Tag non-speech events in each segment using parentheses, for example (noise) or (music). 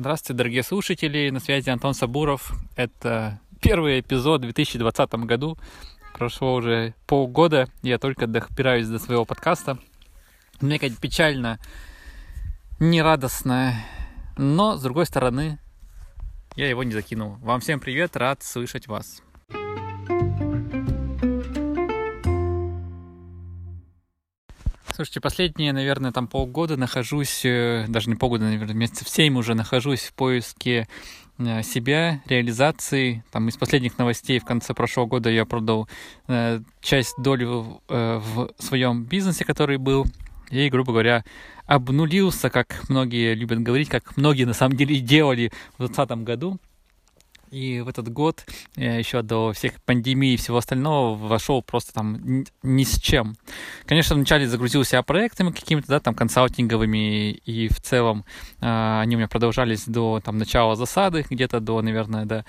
Здравствуйте, дорогие слушатели. На связи Антон Сабуров. Это первый эпизод в 2020 году. Прошло уже полгода, я только добираюсь до своего подкаста. Мне как печально, нерадостно, но, с другой стороны, я его не закинул. Вам всем привет, рад слышать вас. Слушайте, последние, наверное, там полгода нахожусь, э, даже не полгода, наверное, месяцев семь уже нахожусь в поиске э, себя, реализации. Там из последних новостей в конце прошлого года я продал э, часть доли э, в своем бизнесе, который был, и, грубо говоря, обнулился, как многие любят говорить, как многие на самом деле делали в 2020 году. И в этот год, э, еще до всех пандемий и всего остального, вошел просто там ни с чем. Конечно, вначале загрузил себя проектами какими-то, да, там консалтинговыми, и в целом э, они у меня продолжались до там начала засады, где-то до, наверное, до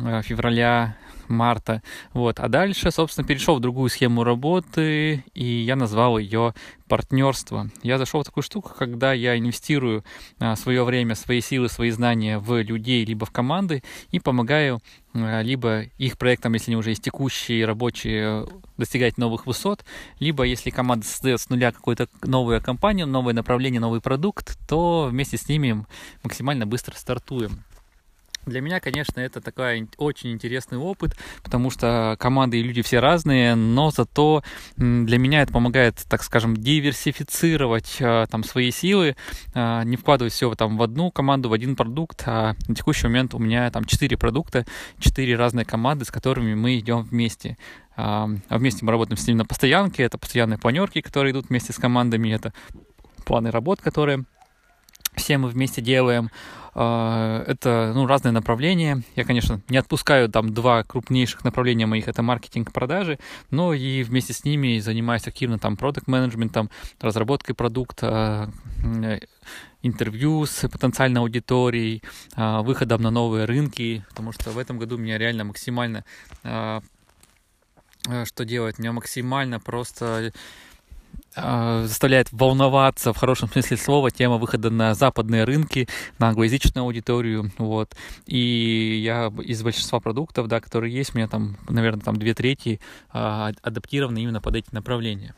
э, февраля марта. Вот. А дальше, собственно, перешел в другую схему работы, и я назвал ее партнерство. Я зашел в такую штуку, когда я инвестирую а, свое время, свои силы, свои знания в людей, либо в команды, и помогаю а, либо их проектам, если они уже есть текущие, рабочие, достигать новых высот, либо если команда создает с нуля какую-то новую компанию, новое направление, новый продукт, то вместе с ними максимально быстро стартуем. Для меня, конечно, это такой очень интересный опыт, потому что команды и люди все разные, но зато для меня это помогает, так скажем, диверсифицировать а, там свои силы, а, не вкладывать все там в одну команду, в один продукт. А на текущий момент у меня там четыре продукта, четыре разные команды, с которыми мы идем вместе. А вместе мы работаем с ними на постоянке, это постоянные планерки, которые идут вместе с командами, это планы работ, которые все мы вместе делаем. А, это ну, разные направления. Я, конечно, не отпускаю там два крупнейших направления моих, это маркетинг и продажи, но и вместе с ними занимаюсь активно там продукт менеджментом разработкой продукта, э, интервью с потенциальной аудиторией, а, выходом на новые рынки, потому что в этом году меня реально максимально а, э, что делать? Меня максимально просто заставляет волноваться в хорошем смысле слова тема выхода на западные рынки, на англоязычную аудиторию, вот. И я из большинства продуктов, да, которые есть, у меня там, наверное, там две трети а, адаптированы именно под эти направления.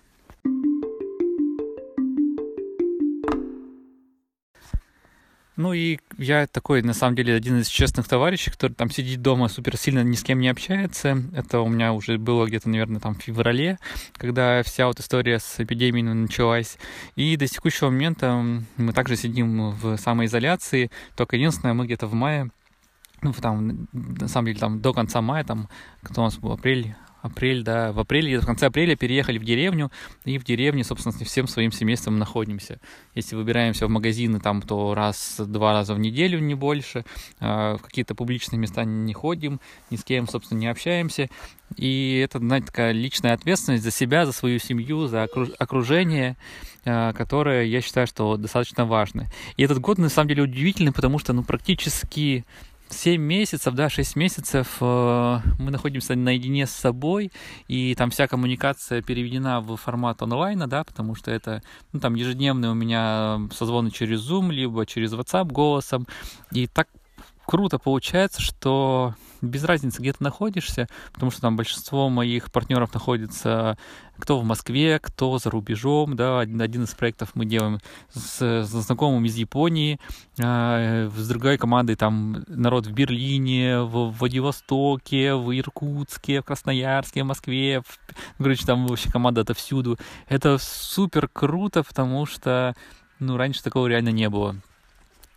Ну и я такой, на самом деле, один из честных товарищей, который там сидит дома, супер сильно ни с кем не общается. Это у меня уже было где-то, наверное, там в феврале, когда вся вот история с эпидемией началась. И до текущего момента мы также сидим в самоизоляции, только единственное, мы где-то в мае ну, там, на самом деле, там, до конца мая, там, кто у нас был, апрель, апрель, да, в апреле, в конце апреля переехали в деревню, и в деревне, собственно, всем своим семейством находимся. Если выбираемся в магазины, там, то раз-два раза в неделю, не больше, а, в какие-то публичные места не ходим, ни с кем, собственно, не общаемся, и это, знаете, такая личная ответственность за себя, за свою семью, за окружение, а, которое, я считаю, что достаточно важно. И этот год, на самом деле, удивительный, потому что, ну, практически 7 месяцев, да, 6 месяцев э, мы находимся наедине с собой, и там вся коммуникация переведена в формат онлайна, да, потому что это, ну, там ежедневные у меня созвоны через Zoom, либо через WhatsApp голосом, и так круто получается, что без разницы, где ты находишься, потому что там большинство моих партнеров находится кто в Москве, кто за рубежом, да, один, один из проектов мы делаем с, с знакомым из Японии, э, с другой командой там народ в Берлине, в, в Владивостоке, в Иркутске, в Красноярске, в Москве, в, короче, там вообще команда отовсюду. Это супер круто, потому что, ну, раньше такого реально не было.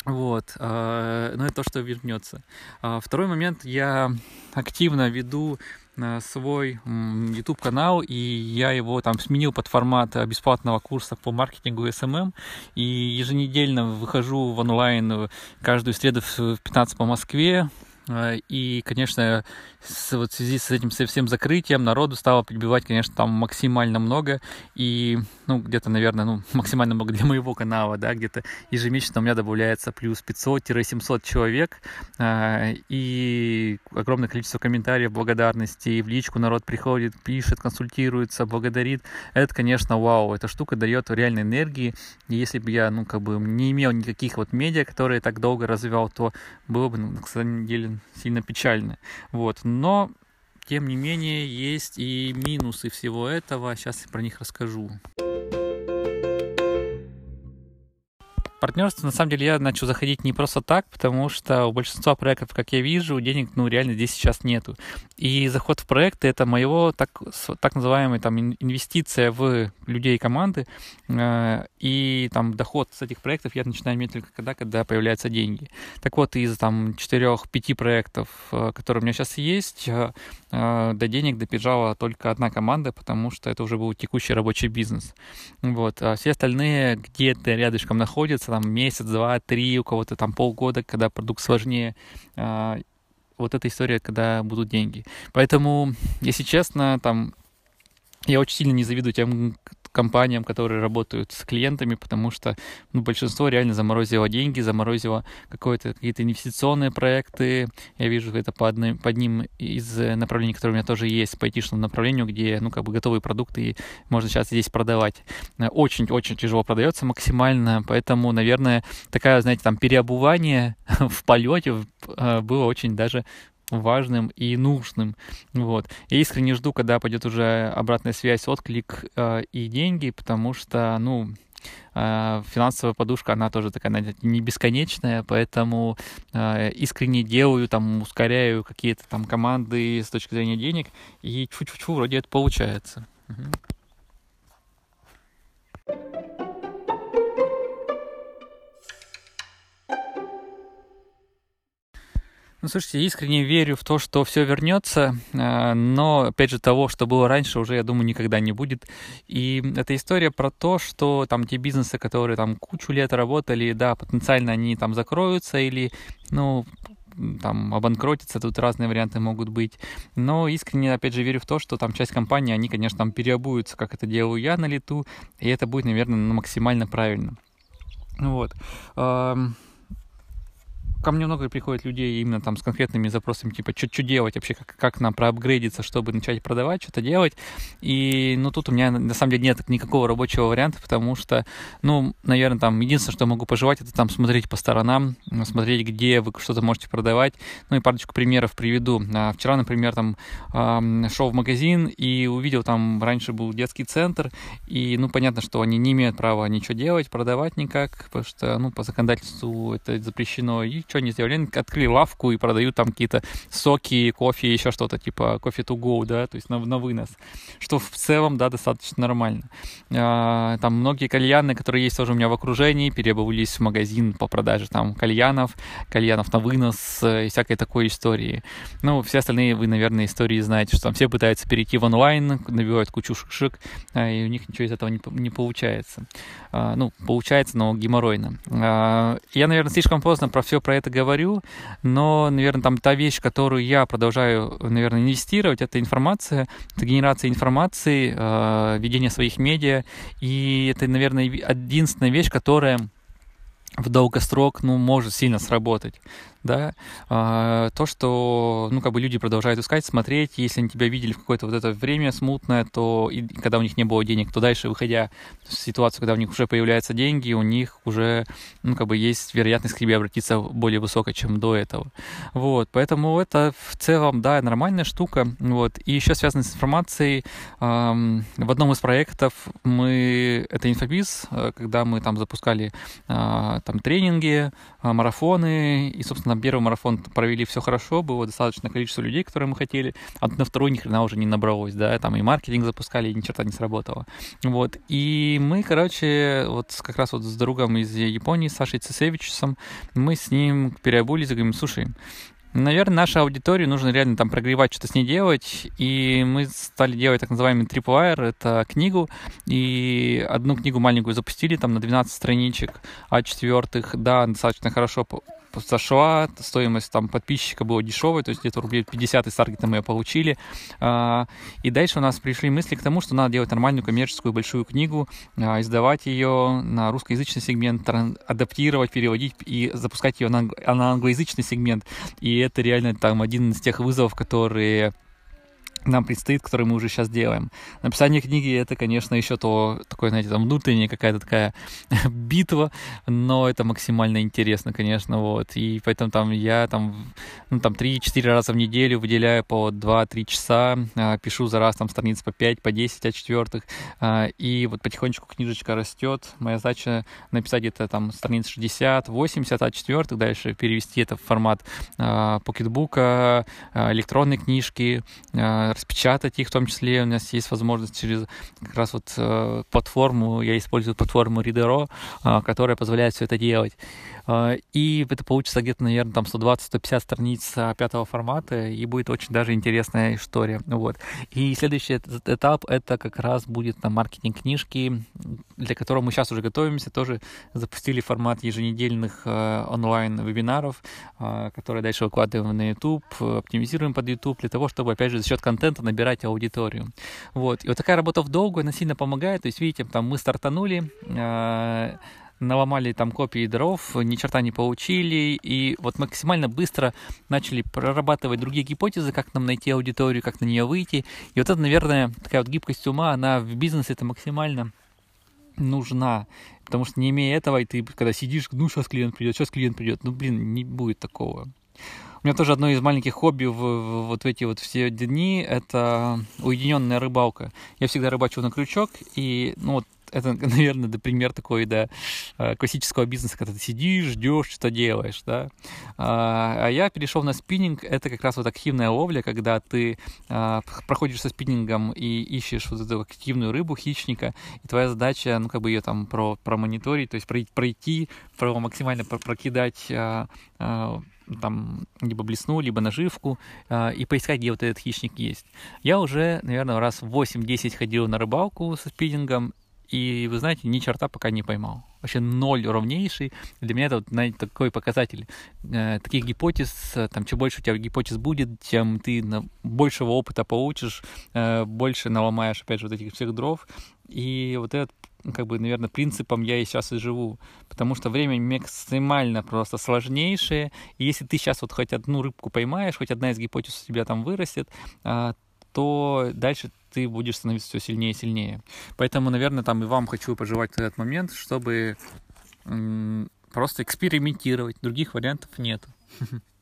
Вот, э, ну это то, что вернется. А второй момент, я активно веду э, свой YouTube канал, и я его там сменил под формат бесплатного курса по маркетингу SMM, и еженедельно выхожу в онлайн каждую среду в 15 по Москве, Э, и, конечно, с, вот в связи с этим со всем закрытием народу стало прибивать, конечно, там максимально много. И, ну, где-то, наверное, ну, (laughs) максимально много для моего канала, да, где-то ежемесячно у меня добавляется плюс 500-700 человек. Э, и огромное количество комментариев, благодарности. И в личку народ приходит, пишет, консультируется, благодарит. Это, конечно, вау. Эта штука дает реальной энергии. И если бы я, ну, как бы не имел никаких вот медиа, которые так долго развивал, то было бы, ну, на самом деле, сильно печально. Вот. Но, тем не менее, есть и минусы всего этого. Сейчас я про них расскажу. Партнерство, на самом деле, я начал заходить не просто так, потому что у большинства проектов, как я вижу, денег, ну, реально здесь сейчас нету. И заход в проекты — это моего так, так называемая там инвестиция в людей и команды, э, и там доход с этих проектов я начинаю иметь только когда, когда появляются деньги. Так вот, из там четырех-пяти проектов, э, которые у меня сейчас есть, э, до денег добежала только одна команда, потому что это уже был текущий рабочий бизнес. Вот. А все остальные где-то рядышком находятся, там месяц, два, три, у кого-то там полгода, когда продукт сложнее. А, вот эта история, когда будут деньги. Поэтому, если честно, там я очень сильно не завидую тем компаниям, которые работают с клиентами, потому что ну, большинство реально заморозило деньги, заморозило какие-то инвестиционные проекты. Я вижу это по, одной, по одним из направлений, которые у меня тоже есть, по айтишному направлению, где ну, как бы готовые продукты и можно сейчас здесь продавать. Очень-очень тяжело продается максимально, поэтому, наверное, такая, знаете, там переобувание (laughs) в полете э, было очень даже важным и нужным. Вот. Я искренне жду, когда пойдет уже обратная связь, отклик э, и деньги, потому что, ну, э, финансовая подушка, она тоже такая, знаете, не бесконечная, поэтому э, искренне делаю, там, ускоряю какие-то там команды с точки зрения денег, и чуть-чуть вроде это получается. Угу. Ну, слушайте, искренне верю в то, что все вернется, э, но, опять же, того, что было раньше, уже, я думаю, никогда не будет. И эта история про то, что там те бизнесы, которые там кучу лет работали, да, потенциально они там закроются или, ну, там обанкротиться, тут разные варианты могут быть. Но искренне, опять же, верю в то, что там часть компании, они, конечно, там переобуются, как это делаю я на лету, и это будет, наверное, максимально правильно. Вот ко мне много приходит людей именно там с конкретными запросами, типа, что делать вообще, как, как нам проапгрейдиться, чтобы начать продавать, что-то делать. И, ну, тут у меня, на самом деле, нет никакого рабочего варианта, потому что, ну, наверное, там, единственное, что могу пожелать, это там смотреть по сторонам, смотреть, где вы что-то можете продавать. Ну, и парочку примеров приведу. А, вчера, например, там, шел в магазин и увидел, там, раньше был детский центр, и, ну, понятно, что они не имеют права ничего делать, продавать никак, потому что, ну, по законодательству это запрещено, и что не сделали, они открыли лавку и продают там какие-то соки, кофе, еще что-то, типа кофе to go, да, то есть на, на вынос, что в целом, да, достаточно нормально. А, там многие кальяны, которые есть тоже у меня в окружении, переобулись в магазин по продаже там кальянов, кальянов на вынос и всякой такой истории. Ну, все остальные вы, наверное, истории знаете, что там все пытаются перейти в онлайн, набивают кучу шишек, а, и у них ничего из этого не, не получается. А, ну, получается, но геморройно. А, я, наверное, слишком поздно про все про это говорю, но, наверное, там та вещь, которую я продолжаю, наверное, инвестировать, это информация, это генерация информации, э, ведение своих медиа, и это, наверное, единственная вещь, которая в долгосрок, ну, может сильно сработать да, а, то, что, ну, как бы люди продолжают искать, смотреть, если они тебя видели в какое-то вот это время смутное, то, и, когда у них не было денег, то дальше, выходя в ситуацию, когда у них уже появляются деньги, у них уже, ну, как бы есть вероятность к тебе обратиться более высокая, чем до этого. Вот, поэтому это в целом, да, нормальная штука, вот, и еще связано с информацией, эм, в одном из проектов мы, это инфобиз, э, когда мы там запускали э, там тренинги, э, марафоны, и, собственно, первый марафон провели все хорошо, было достаточное количество людей, которые мы хотели, а на второй ни хрена уже не набралось, да, там и маркетинг запускали, и ни черта не сработало. Вот, и мы, короче, вот как раз вот с другом из Японии, Сашей Цесевичем, мы с ним переобулись и говорим, слушай, Наверное, наша аудитория нужно реально там прогревать, что-то с ней делать. И мы стали делать так называемый tripwire, это книгу. И одну книгу маленькую запустили там на 12 страничек, а четвертых, да, достаточно хорошо сошла, стоимость там подписчика была дешевая, то есть где-то рублей 50 из таргета мы ее получили. А, и дальше у нас пришли мысли к тому, что надо делать нормальную коммерческую большую книгу, а, издавать ее на русскоязычный сегмент, адаптировать, переводить и запускать ее на, англоязычный сегмент. И это реально там один из тех вызовов, которые нам предстоит, который мы уже сейчас делаем. Написание книги это, конечно, еще то такое, знаете, там внутренняя какая-то такая (laughs) битва, но это максимально интересно, конечно, вот. И поэтому там я там, ну, там 3-4 раза в неделю выделяю по 2-3 часа, а, пишу за раз там страниц по 5, по 10 от четвертых, а, и вот потихонечку книжечка растет. Моя задача написать где-то там страниц 60, 80 от четвертых, дальше перевести это в формат а, покетбука, электронной книжки, распечатать их, в том числе у нас есть возможность через как раз вот э, платформу, я использую платформу Readero, э, которая позволяет все это делать. Э, и это получится где-то, наверное, там 120-150 страниц э, пятого формата, и будет очень даже интересная история. Вот. И следующий этап — это как раз будет на маркетинг книжки, для которого мы сейчас уже готовимся, тоже запустили формат еженедельных э, онлайн-вебинаров, которые дальше выкладываем на YouTube, оптимизируем под YouTube для того, чтобы, опять же, за счет контента набирать аудиторию. Вот. И вот такая работа в долгую, она сильно помогает. То есть, видите, там мы стартанули, наломали там копии дров, ни черта не получили, и вот максимально быстро начали прорабатывать другие гипотезы, как нам найти аудиторию, как на нее выйти. И вот это, наверное, такая вот гибкость ума, она в бизнесе это максимально нужна. Потому что не имея этого, и ты когда сидишь, ну, сейчас клиент придет, сейчас клиент придет, ну, блин, не будет такого. У меня тоже одно из маленьких хобби в, в вот эти вот все дни — это уединенная рыбалка. Я всегда рыбачу на крючок, и, ну, вот это, (laughs) наверное, да, пример такой, да, э, классического бизнеса, когда ты сидишь, ждешь, что делаешь, да. А, а я перешел на спиннинг, это как раз вот активная ловля, когда ты а, проходишь со спиннингом и ищешь вот эту активную рыбу, хищника, и твоя задача, ну, как бы ее там про, промониторить, то есть пройти, про максимально прокидать а, там либо блесну, либо наживку, э, и поискать, где вот этот хищник есть. Я уже, наверное, раз 8-10 ходил на рыбалку со спиннингом, и вы знаете, ни черта пока не поймал. Вообще ноль ровнейший. Для меня это вот, знаете, такой показатель. Э, таких гипотез, э, там, чем больше у тебя гипотез будет, тем ты на, большего опыта получишь, э, больше наломаешь, опять же, вот этих всех дров. И вот этот как бы, наверное, принципом я и сейчас и живу, потому что время максимально просто сложнейшее, и если ты сейчас вот хоть одну рыбку поймаешь, хоть одна из гипотез у тебя там вырастет, а, то дальше ты будешь становиться все сильнее и сильнее. Поэтому, наверное, там и вам хочу пожелать этот момент, чтобы просто экспериментировать. Других вариантов нет. (laughs)